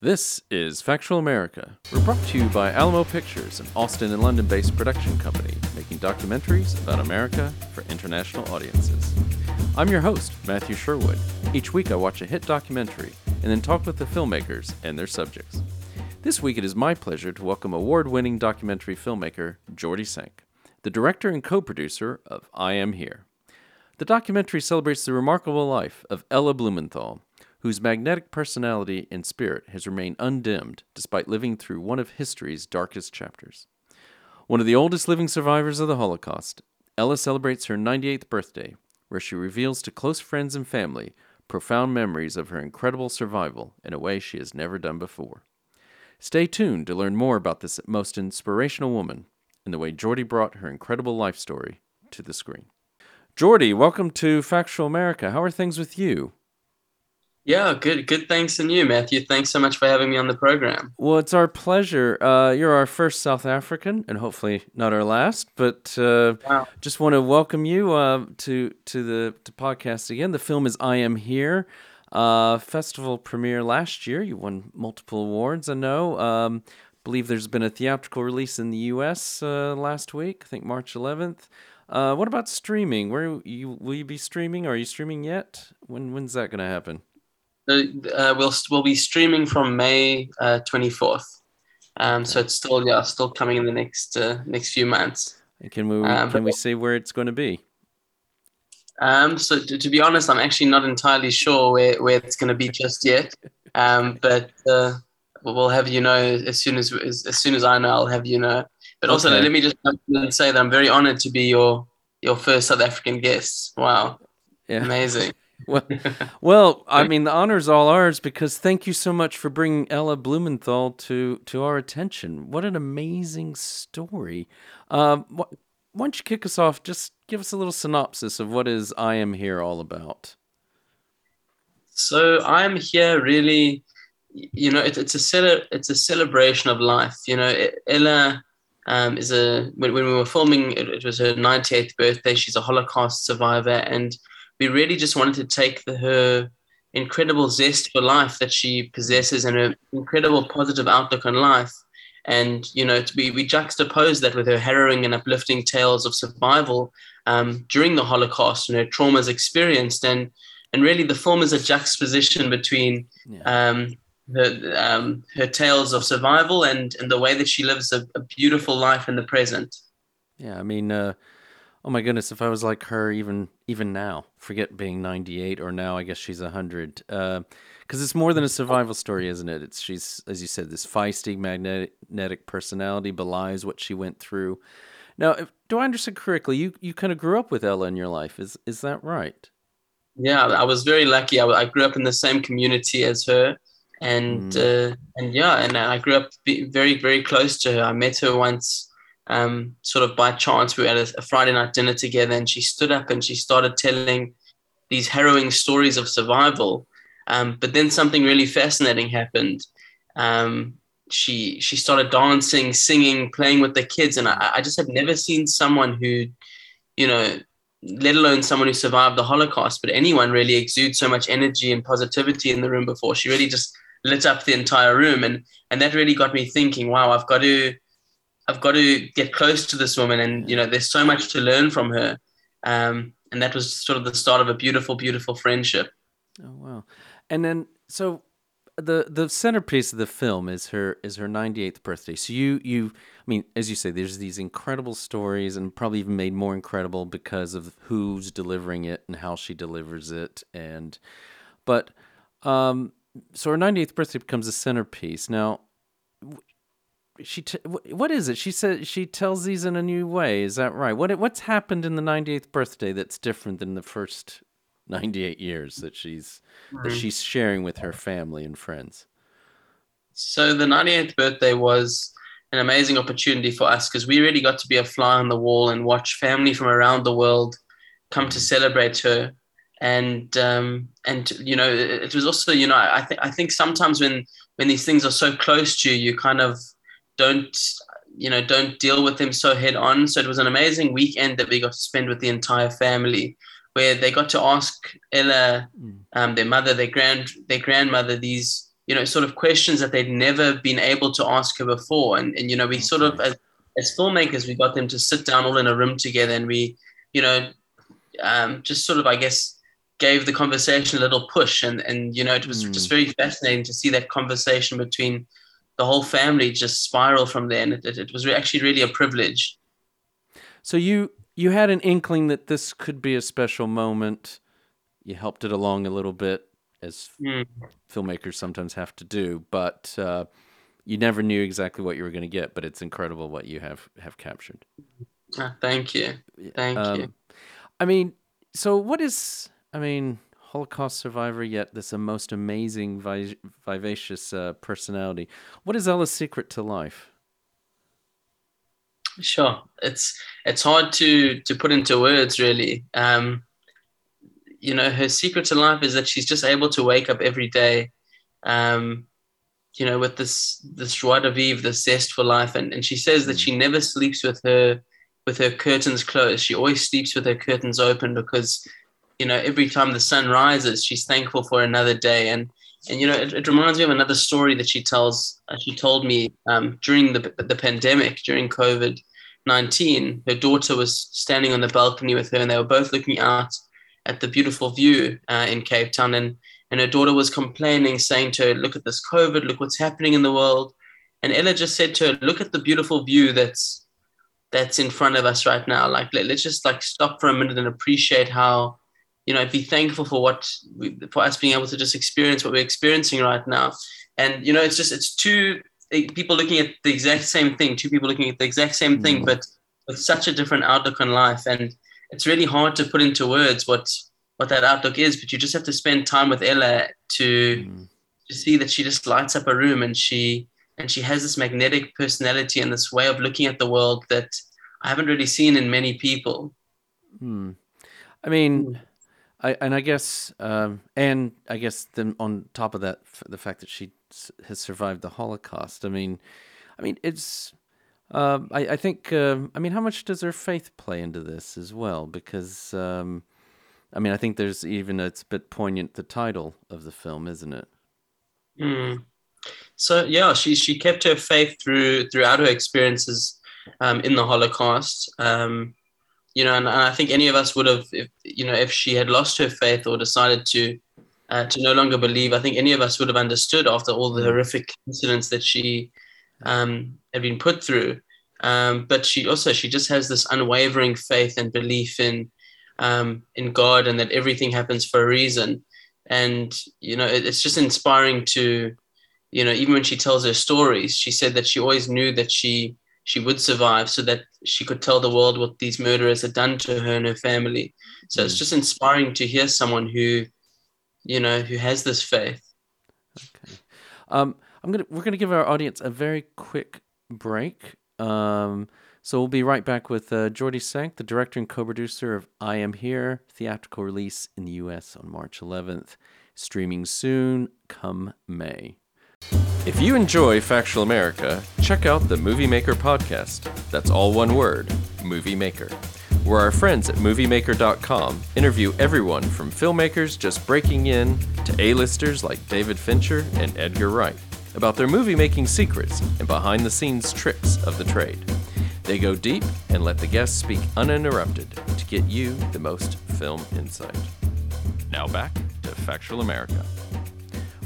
This is Factual America. We're brought to you by Alamo Pictures, an Austin and London based production company making documentaries about America for international audiences. I'm your host, Matthew Sherwood. Each week I watch a hit documentary and then talk with the filmmakers and their subjects. This week it is my pleasure to welcome award winning documentary filmmaker Jordy Sank, the director and co producer of I Am Here. The documentary celebrates the remarkable life of Ella Blumenthal, whose magnetic personality and spirit has remained undimmed despite living through one of history's darkest chapters. One of the oldest living survivors of the Holocaust, Ella celebrates her 98th birthday, where she reveals to close friends and family profound memories of her incredible survival in a way she has never done before. Stay tuned to learn more about this most inspirational woman and the way Jordy brought her incredible life story to the screen. Jordy, welcome to Factual America. How are things with you? Yeah, good. Good. Thanks, and you, Matthew. Thanks so much for having me on the program. Well, it's our pleasure. Uh, you're our first South African, and hopefully not our last. But uh, wow. just want to welcome you uh, to to the to podcast again. The film is I Am Here. Uh, festival premiere last year. You won multiple awards. I know. Um, believe there's been a theatrical release in the U.S. Uh, last week. I think March 11th. Uh, what about streaming? Where you will you be streaming? Are you streaming yet? When when's that going to happen? Uh, we'll we'll be streaming from May twenty uh, fourth. Um, so it's still yeah still coming in the next uh, next few months. can we um, can we say where it's going to be? Um, so to, to, be honest, I'm actually not entirely sure where, where it's going to be just yet. Um, but uh, we'll have you know as soon as, as, as soon as I know, I'll have you know. But also, okay. let me just say that I'm very honored to be your your first South African guest. Wow, yeah. amazing well, well, I mean, the honor's all ours because thank you so much for bringing Ella Blumenthal to to our attention. What an amazing story! Um, why don't you kick us off? Just give us a little synopsis of what is I Am Here all about. So I am here really, you know, it, it's a cele- it's a celebration of life. You know, Ella um, is a when, when we were filming, it, it was her 98th birthday. She's a Holocaust survivor and we really just wanted to take the, her incredible zest for life that she possesses and her incredible positive outlook on life. And, you know, we, we juxtapose that with her harrowing and uplifting tales of survival um, during the Holocaust and her traumas experienced. And, and really, the film is a juxtaposition between yeah. um, her, um, her tales of survival and, and the way that she lives a, a beautiful life in the present. Yeah, I mean, uh, Oh my goodness, if I was like her even even now, forget being 98 or now I guess she's 100. Uh, cuz it's more than a survival story, isn't it? It's she's as you said this feisty magnetic personality belies what she went through. Now, if, do I understand correctly? You you kind of grew up with Ella in your life. Is is that right? Yeah, I was very lucky. I, I grew up in the same community as her and mm. uh, and yeah, and I grew up very very close to her. I met her once um, sort of by chance, we at a, a, Friday night dinner together, and she stood up and she started telling these harrowing stories of survival. Um, but then something really fascinating happened. Um, she she started dancing, singing, playing with the kids, and I, I just had never seen someone who, you know, let alone someone who survived the Holocaust, but anyone really exude so much energy and positivity in the room before. She really just lit up the entire room, and and that really got me thinking. Wow, I've got to I've got to get close to this woman, and you know, there's so much to learn from her. Um, and that was sort of the start of a beautiful, beautiful friendship. Oh wow! And then so the the centerpiece of the film is her is her 98th birthday. So you you I mean, as you say, there's these incredible stories, and probably even made more incredible because of who's delivering it and how she delivers it. And but um, so her 98th birthday becomes a centerpiece. Now, she t- what is it? She said she tells these in a new way. Is that right? What what's happened in the 98th birthday that's different than the first 98 years that she's mm-hmm. that she's sharing with her family and friends? So the 98th birthday was an amazing opportunity for us because we really got to be a fly on the wall and watch family from around the world come to mm-hmm. celebrate her and um, and you know it was also you know I think I think sometimes when when these things are so close to you you kind of don't you know don't deal with them so head on so it was an amazing weekend that we got to spend with the entire family where they got to ask ella mm. um, their mother their grand their grandmother these you know, sort of questions that they'd never been able to ask her before. And, and you know, we sort of, as, as filmmakers, we got them to sit down all in a room together and we, you know, um, just sort of, I guess, gave the conversation a little push. And, and you know, it was mm. just very fascinating to see that conversation between the whole family just spiral from there. And it, it, was actually really a privilege. So you, you had an inkling that this could be a special moment. You helped it along a little bit as mm. filmmakers sometimes have to do. But uh, you never knew exactly what you were going to get. But it's incredible what you have have captured. Uh, thank you, thank um, you. I mean, so what is? I mean, Holocaust survivor, yet this a most amazing, vi- vivacious uh, personality. What is Ella's secret to life? Sure, it's it's hard to to put into words, really. Um, you know, her secret to life is that she's just able to wake up every day, um, you know, with this this joie de vivre, this zest for life, and, and she says that she never sleeps with her with her curtains closed. She always sleeps with her curtains open because, you know, every time the sun rises, she's thankful for another day. And and you know, it, it reminds me of another story that she tells. Uh, she told me um, during the the pandemic, during COVID nineteen, her daughter was standing on the balcony with her, and they were both looking out at the beautiful view uh, in Cape Town. And, and her daughter was complaining, saying to her, Look at this COVID, look what's happening in the world. And Ella just said to her, Look at the beautiful view that's that's in front of us right now. Like let, us just like stop for a minute and appreciate how, you know, be thankful for what we, for us being able to just experience what we're experiencing right now. And you know, it's just it's two eh, people looking at the exact same thing, two people looking at the exact same thing, mm. but with such a different outlook on life. And it's really hard to put into words what what that outlook is, but you just have to spend time with Ella to mm. to see that she just lights up a room and she and she has this magnetic personality and this way of looking at the world that I haven't really seen in many people. Hmm. I mean, hmm. I and I guess um, and I guess then on top of that, the fact that she has survived the Holocaust. I mean, I mean it's um, I, I, think, um, I mean, how much does her faith play into this as well? Because, um, I mean, I think there's even, it's a bit poignant, the title of the film, isn't it? Mm. So, yeah, she, she kept her faith through throughout her experiences um, in the Holocaust. Um, you know, and, and, I think any of us would have, if, you know, if she had lost her faith or decided to, uh, to no longer believe, I think any of us would have understood after all the horrific incidents that she um, had been put through. Um, but she also she just has this unwavering faith and belief in um, in God and that everything happens for a reason. And you know, it, it's just inspiring to, you know, even when she tells her stories, she said that she always knew that she she would survive so that she could tell the world what these murderers had done to her and her family. So mm. it's just inspiring to hear someone who, you know, who has this faith. Okay. Um, I'm gonna we're gonna give our audience a very quick break. Um, so we'll be right back with uh, Jordy Sank, the director and co-producer of I Am Here, theatrical release in the U.S. on March 11th, streaming soon, come May. If you enjoy Factual America, check out the Movie Maker podcast. That's all one word, Movie Maker. Where our friends at MovieMaker.com interview everyone from filmmakers just breaking in to A-listers like David Fincher and Edgar Wright about their movie making secrets and behind the scenes tricks of the trade. They go deep and let the guests speak uninterrupted to get you the most film insight. Now back to Factual America.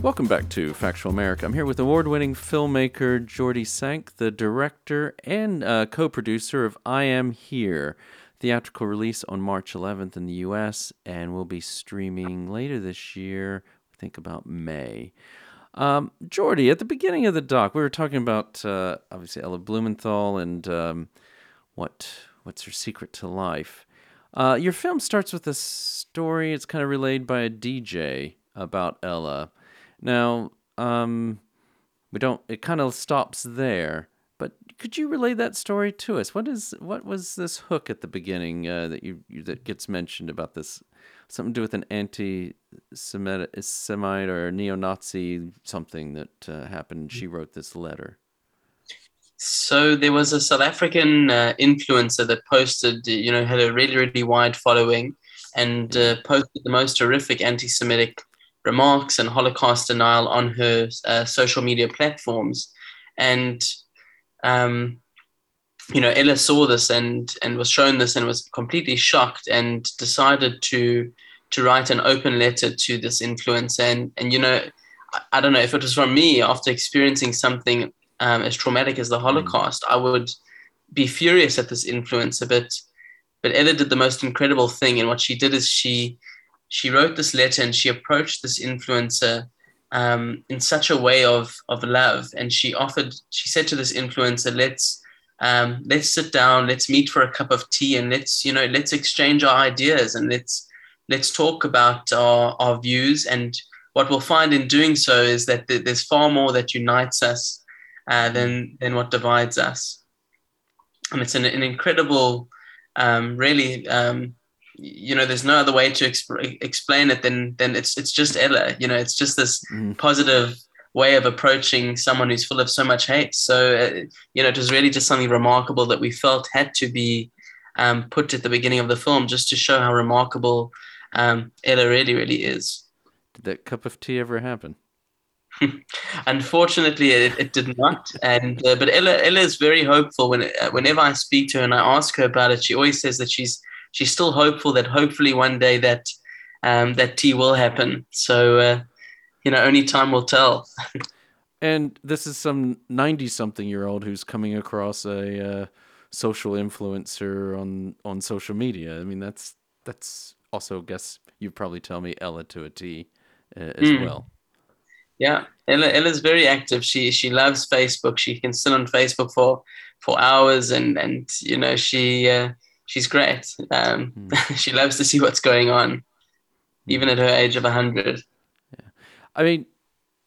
Welcome back to Factual America. I'm here with award winning filmmaker Jordy Sank, the director and uh, co producer of I Am Here, theatrical release on March 11th in the US, and will be streaming later this year, I think about May. Um, Jordy, at the beginning of the doc, we were talking about uh, obviously Ella Blumenthal and um, what what's her secret to life. Uh, your film starts with a story. It's kind of relayed by a DJ about Ella. Now, um, we don't. It kind of stops there. But could you relay that story to us? What is what was this hook at the beginning uh, that you, you that gets mentioned about this something to do with an anti-Semite or neo-Nazi something that uh, happened. She wrote this letter. So there was a South African uh, influencer that posted, you know, had a really really wide following, and uh, posted the most horrific anti-Semitic remarks and Holocaust denial on her uh, social media platforms. And, um, you know, Ella saw this and, and was shown this and was completely shocked and decided to, to write an open letter to this influencer. And, and you know, I, I don't know if it was from me after experiencing something um, as traumatic as the mm. Holocaust, I would be furious at this influencer. But, but Ella did the most incredible thing. And what she did is she, she wrote this letter and she approached this influencer um, in such a way of of love, and she offered. She said to this influencer, "Let's um, let's sit down, let's meet for a cup of tea, and let's you know let's exchange our ideas and let's let's talk about our, our views." And what we'll find in doing so is that th- there's far more that unites us uh, than than what divides us, and it's an, an incredible, um, really um, you know there's no other way to exp- explain it than than it's it's just Ella you know it's just this mm. positive way of approaching someone who's full of so much hate so uh, you know it was really just something remarkable that we felt had to be um, put at the beginning of the film just to show how remarkable um, Ella really really is did that cup of tea ever happen Unfortunately, it, it, did not. And uh, but Ella, Ella is very hopeful. When uh, whenever I speak to her and I ask her about it, she always says that she's she's still hopeful that hopefully one day that um, that tea will happen. So uh, you know, only time will tell. and this is some ninety-something-year-old who's coming across a uh, social influencer on on social media. I mean, that's that's also, I guess you probably tell me Ella to a T uh, as mm. well. Yeah, Ella Ella's very active. She she loves Facebook. She can sit on Facebook for for hours, and and you know she uh, she's great. Um, mm. she loves to see what's going on, even at her age of 100. Yeah. I mean,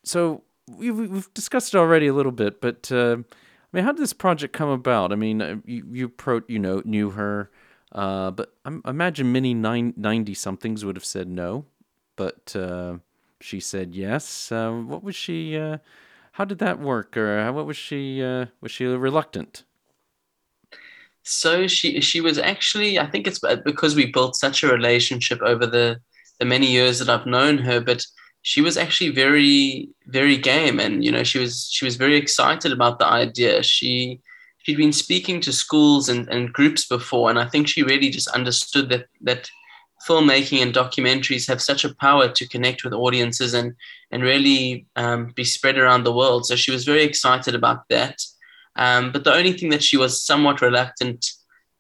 so we've, we've discussed it already a little bit, but uh, I mean, how did this project come about? I mean, uh, you, you pro, you know, knew her, uh, but I imagine many 90 somethings would have said no, but uh, she said yes. Uh, what was she, uh, how did that work? Or what was she, was she reluctant? So she she was actually I think it's because we built such a relationship over the the many years that I've known her, but she was actually very very game and you know she was she was very excited about the idea. She she'd been speaking to schools and, and groups before and I think she really just understood that that filmmaking and documentaries have such a power to connect with audiences and and really um, be spread around the world. So she was very excited about that. Um, but the only thing that she was somewhat reluctant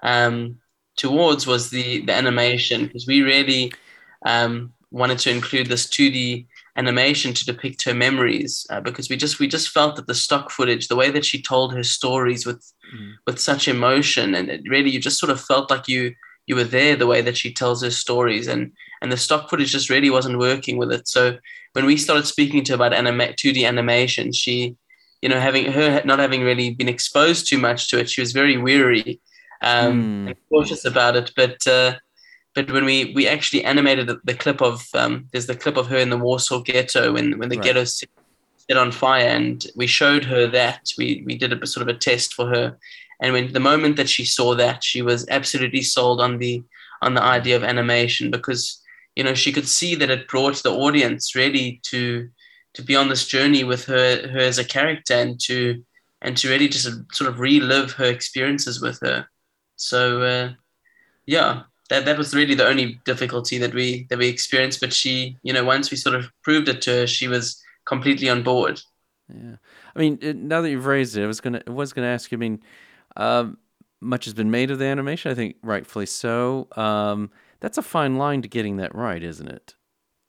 um, towards was the, the animation because we really um, wanted to include this 2D animation to depict her memories uh, because we just we just felt that the stock footage the way that she told her stories with mm. with such emotion and it really you just sort of felt like you you were there the way that she tells her stories and and the stock footage just really wasn't working with it so when we started speaking to her about anima- 2d animation she you know, having her not having really been exposed too much to it, she was very weary um, mm. and cautious about it. But uh, but when we we actually animated the, the clip of um, there's the clip of her in the Warsaw ghetto when when the right. ghetto set on fire, and we showed her that we we did a sort of a test for her, and when the moment that she saw that, she was absolutely sold on the on the idea of animation because you know she could see that it brought the audience really to to be on this journey with her her as a character and to and to really just sort of relive her experiences with her. So uh, yeah, that that was really the only difficulty that we that we experienced. But she, you know, once we sort of proved it to her, she was completely on board. Yeah, I mean, now that you've raised it, I was gonna I was gonna ask you. I mean, um, much has been made of the animation. I think rightfully so. Um, that's a fine line to getting that right, isn't it?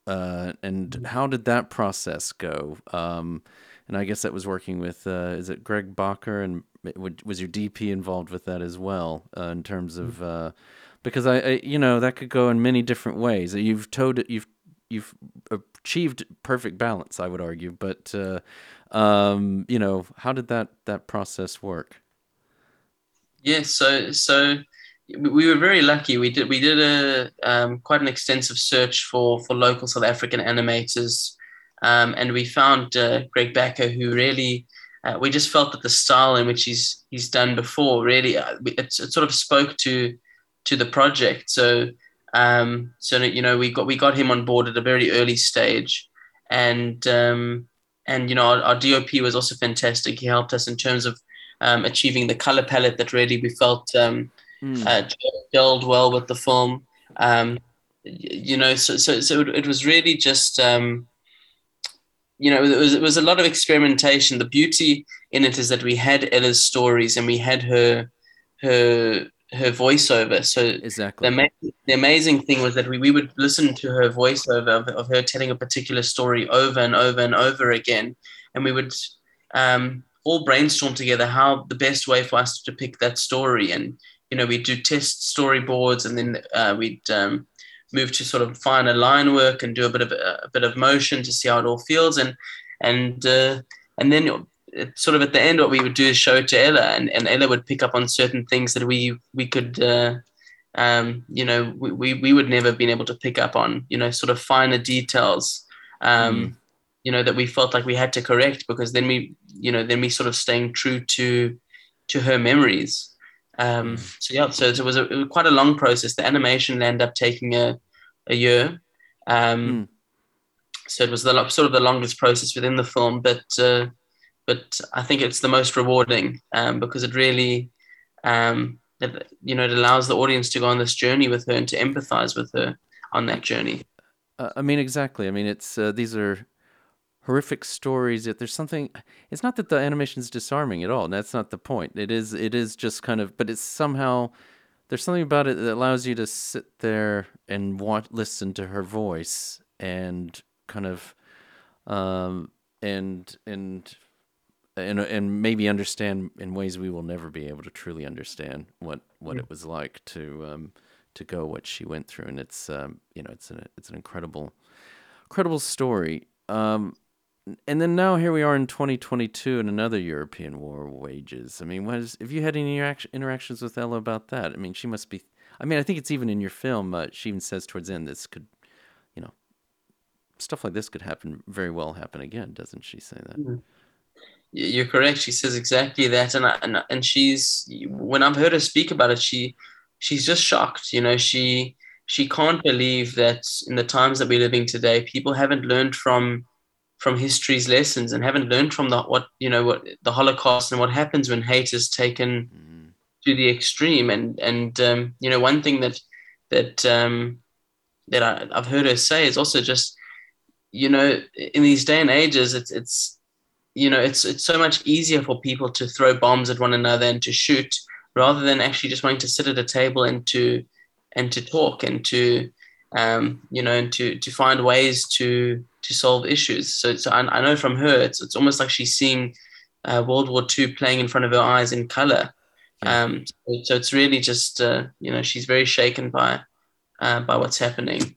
Uh, and mm-hmm. how did that process go? Um, and I guess that was working with uh, is it Greg Bacher and was your DP involved with that as well uh, in terms of mm-hmm. uh, because I, I, you know that could go in many different ways. You've towed it you've you've achieved perfect balance, I would argue, but uh, um, you know how did that that process work? Yeah, so so we were very lucky. We did we did a um, quite an extensive search for for local South African animators, um, and we found uh, Greg Bacher, who really uh, we just felt that the style in which he's he's done before really uh, it, it, sort of spoke to to the project. So um, so you know we got we got him on board at a very early stage. and um, and you know our, our, DOP was also fantastic. He helped us in terms of um, achieving the color palette that really we felt um, mm. uh, gelled well with the film. Um, you know, so so so it was really just um, you know it was it was a lot of experimentation. The beauty in it is that we had Ella's stories and we had her her her voiceover. So exactly the, ama- the amazing thing was that we, we would listen to her voiceover of, of her telling a particular story over and over and over again, and we would um, all brainstorm together how the best way for us to depict that story. And you know, we'd do test storyboards, and then uh, we'd um, move to sort of finer line work and do a bit of a bit of motion to see how it all feels, and and uh, and then sort of at the end, what we would do is show it to Ella, and, and Ella would pick up on certain things that we we could, uh, um, you know, we, we, we would never have been able to pick up on, you know, sort of finer details, um, mm. you know, that we felt like we had to correct because then we, you know, then we sort of staying true to to her memories. Um, mm. so yeah, so it was, a, it was quite a long process. The animation ended up taking a a year. Um, mm. So it was the sort of the longest process within the film, but uh, but I think it's the most rewarding um, because it really, um, it, you know, it allows the audience to go on this journey with her and to empathize with her on that journey. Uh, I mean, exactly. I mean, it's uh, these are horrific stories. Yet there's something. It's not that the animation is disarming at all. That's not the point. It is. It is just kind of. But it's somehow there's something about it that allows you to sit there and watch, listen to her voice, and kind of, um, and and and and maybe understand in ways we will never be able to truly understand what what mm. it was like to um, to go what she went through, and it's um, you know it's an it's an incredible incredible story. Um, and then now here we are in 2022, and another European war wages. I mean, what is if you had any interac- interactions with Ella about that? I mean, she must be. I mean, I think it's even in your film. Uh, she even says towards the end, this could, you know, stuff like this could happen very well happen again, doesn't she say that? Mm-hmm. You're correct. She says exactly that, and and and she's when I've heard her speak about it, she she's just shocked. You know, she she can't believe that in the times that we're living today, people haven't learned from from history's lessons and haven't learned from the what you know what the Holocaust and what happens when hate is taken mm. to the extreme. And and um, you know, one thing that that um, that I, I've heard her say is also just you know in these day and ages, it's it's you know, it's it's so much easier for people to throw bombs at one another and to shoot rather than actually just wanting to sit at a table and to and to talk and to um, you know and to to find ways to to solve issues. So, so I, I know from her, it's it's almost like she's seeing uh, World War II playing in front of her eyes in color. Um, so, so, it's really just uh, you know she's very shaken by uh, by what's happening.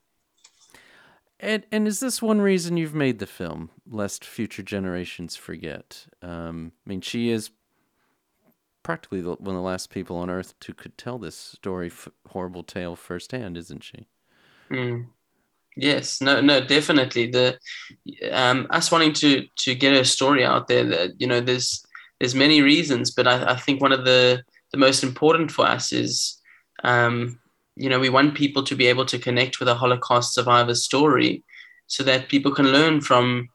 And and is this one reason you've made the film, lest future generations forget? Um, I mean, she is practically the, one of the last people on Earth who could tell this story, f- horrible tale firsthand, isn't she? Mm. Yes, no, no, definitely. The um, us wanting to to get her story out there. That you know, there's there's many reasons, but I, I think one of the the most important for us is um, you know, we want people to be able to connect with a Holocaust survivor's story, so that people can learn from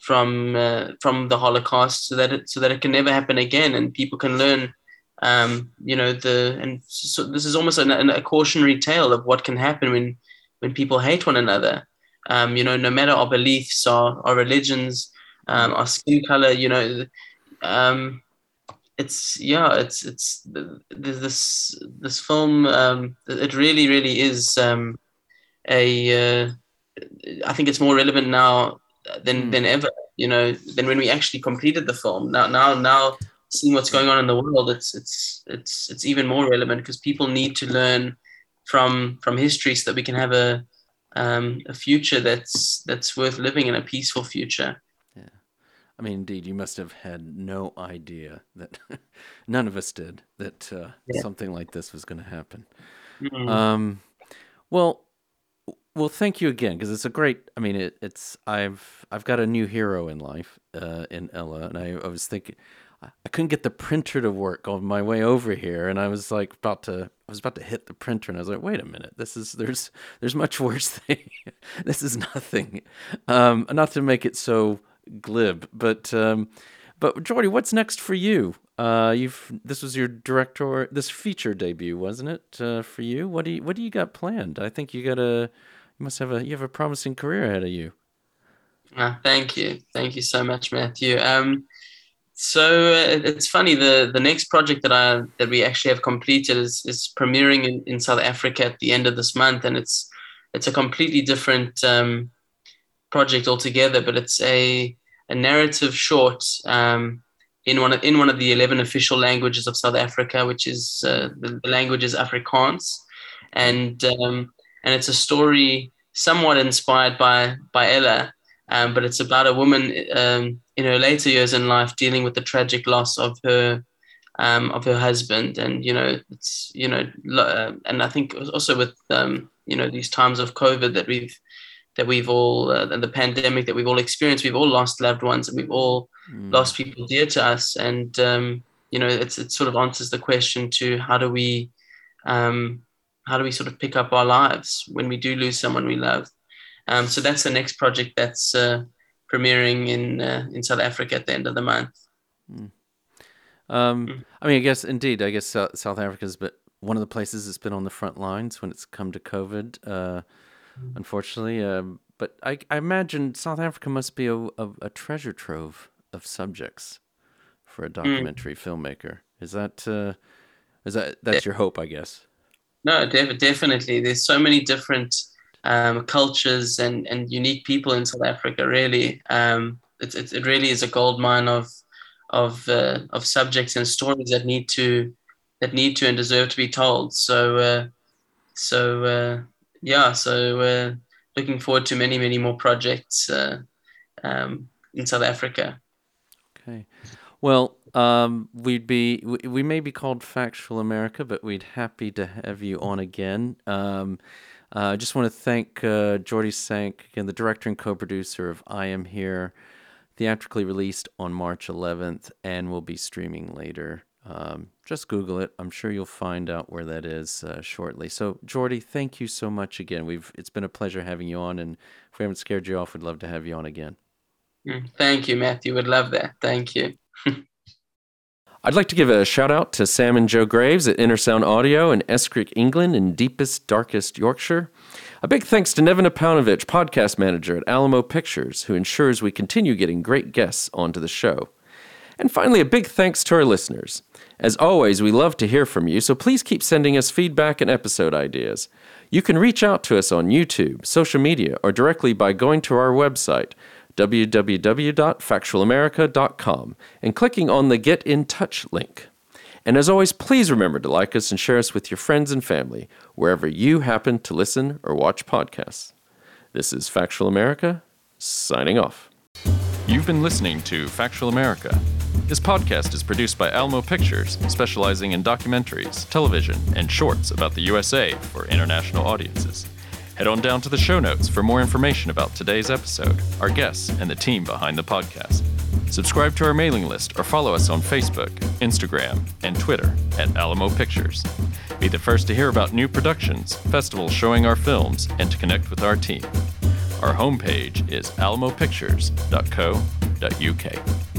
from uh, from the Holocaust, so that it so that it can never happen again, and people can learn, um, you know, the and so this is almost an, an, a cautionary tale of what can happen when when people hate one another. Um, you know, no matter our beliefs, our our religions, um, our skin color, you know, um, it's yeah, it's it's this this film. Um, it really, really is um, a. Uh, I think it's more relevant now than mm. than ever. You know, than when we actually completed the film. Now, now, now, seeing what's going on in the world, it's it's it's it's even more relevant because people need to learn from from history so that we can have a um, a future that's that's worth living in a peaceful future. Yeah, I mean, indeed, you must have had no idea that none of us did that uh, yeah. something like this was going to happen. Mm-hmm. Um, well, well, thank you again because it's a great. I mean, it, it's I've I've got a new hero in life uh, in Ella, and I, I was thinking I couldn't get the printer to work on my way over here, and I was like about to I was about to hit the printer, and I was like, wait a minute, this is there's there's much worse thing. this is nothing. Um, not to make it so glib, but um, but Jordy, what's next for you? Uh, you've this was your director this feature debut, wasn't it? Uh, for you, what do you what do you got planned? I think you got a you must have a you have a promising career ahead of you. Uh, thank you, thank you so much, Matthew. Um, so uh, it's funny the the next project that I that we actually have completed is is premiering in, in South Africa at the end of this month, and it's it's a completely different um, project altogether. But it's a a narrative short um, in one of, in one of the eleven official languages of South Africa, which is uh, the, language is Afrikaans, and um, and it's a story somewhat inspired by by Ella, um, but it's about a woman um, in her later years in life dealing with the tragic loss of her um, of her husband. And you know it's you know uh, and i think also with um, you know these times of covid that we've that we've all uh, the pandemic that we've all experienced. We've all lost loved ones and we've all mm. lost people dear to us. And um, you know it's it sort of answers the question to how do we um, how do we sort of pick up our lives when we do lose someone we love um, so that's the next project that's uh, premiering in uh, in South Africa at the end of the month. Mm. Um, mm. I mean, I guess indeed, I guess South, South Africa's but one of the places that's been on the front lines when it's come to COVID. Uh, mm. Unfortunately, um, but I, I, imagine South Africa must be a, a, a, treasure trove of subjects for a mm. documentary filmmaker. Is that uh, is that that's your hope? I guess. No, def- definitely. There's so many different um, cultures and, and unique people in South Africa. Really, um, it, it, it really is a gold mine of of uh, of subjects and stories that need to that need to and deserve to be told. So uh, so uh, yeah, so uh, looking forward to many many more projects uh, um, in South Africa. Okay, well. Um, we'd be we, we may be called Factual America, but we'd happy to have you on again. Um, uh, I just want to thank uh, Jordy Sank, again, the director and co producer of I Am Here, theatrically released on March 11th and will be streaming later. Um, just Google it. I'm sure you'll find out where that is uh, shortly. So, Jordy, thank you so much again. We've It's been a pleasure having you on, and if we haven't scared you off, we'd love to have you on again. Mm, thank you, Matthew. Would love that. Thank you. I'd like to give a shout out to Sam and Joe Graves at Intersound Audio in Escrick, England, in deepest, darkest Yorkshire. A big thanks to Nevin Apaunovich, podcast manager at Alamo Pictures, who ensures we continue getting great guests onto the show. And finally, a big thanks to our listeners. As always, we love to hear from you, so please keep sending us feedback and episode ideas. You can reach out to us on YouTube, social media, or directly by going to our website, www.factualamerica.com, and clicking on the Get in Touch link. And as always, please remember to like us and share us with your friends and family wherever you happen to listen or watch podcasts. This is Factual America, signing off. You've been listening to Factual America. This podcast is produced by Alamo Pictures, specializing in documentaries, television, and shorts about the USA for international audiences. Head on down to the show notes for more information about today's episode, our guests, and the team behind the podcast. Subscribe to our mailing list or follow us on Facebook, Instagram, and Twitter at Alamo Pictures. Be the first to hear about new productions, festivals showing our films, and to connect with our team. Our homepage is alamopictures.co.uk.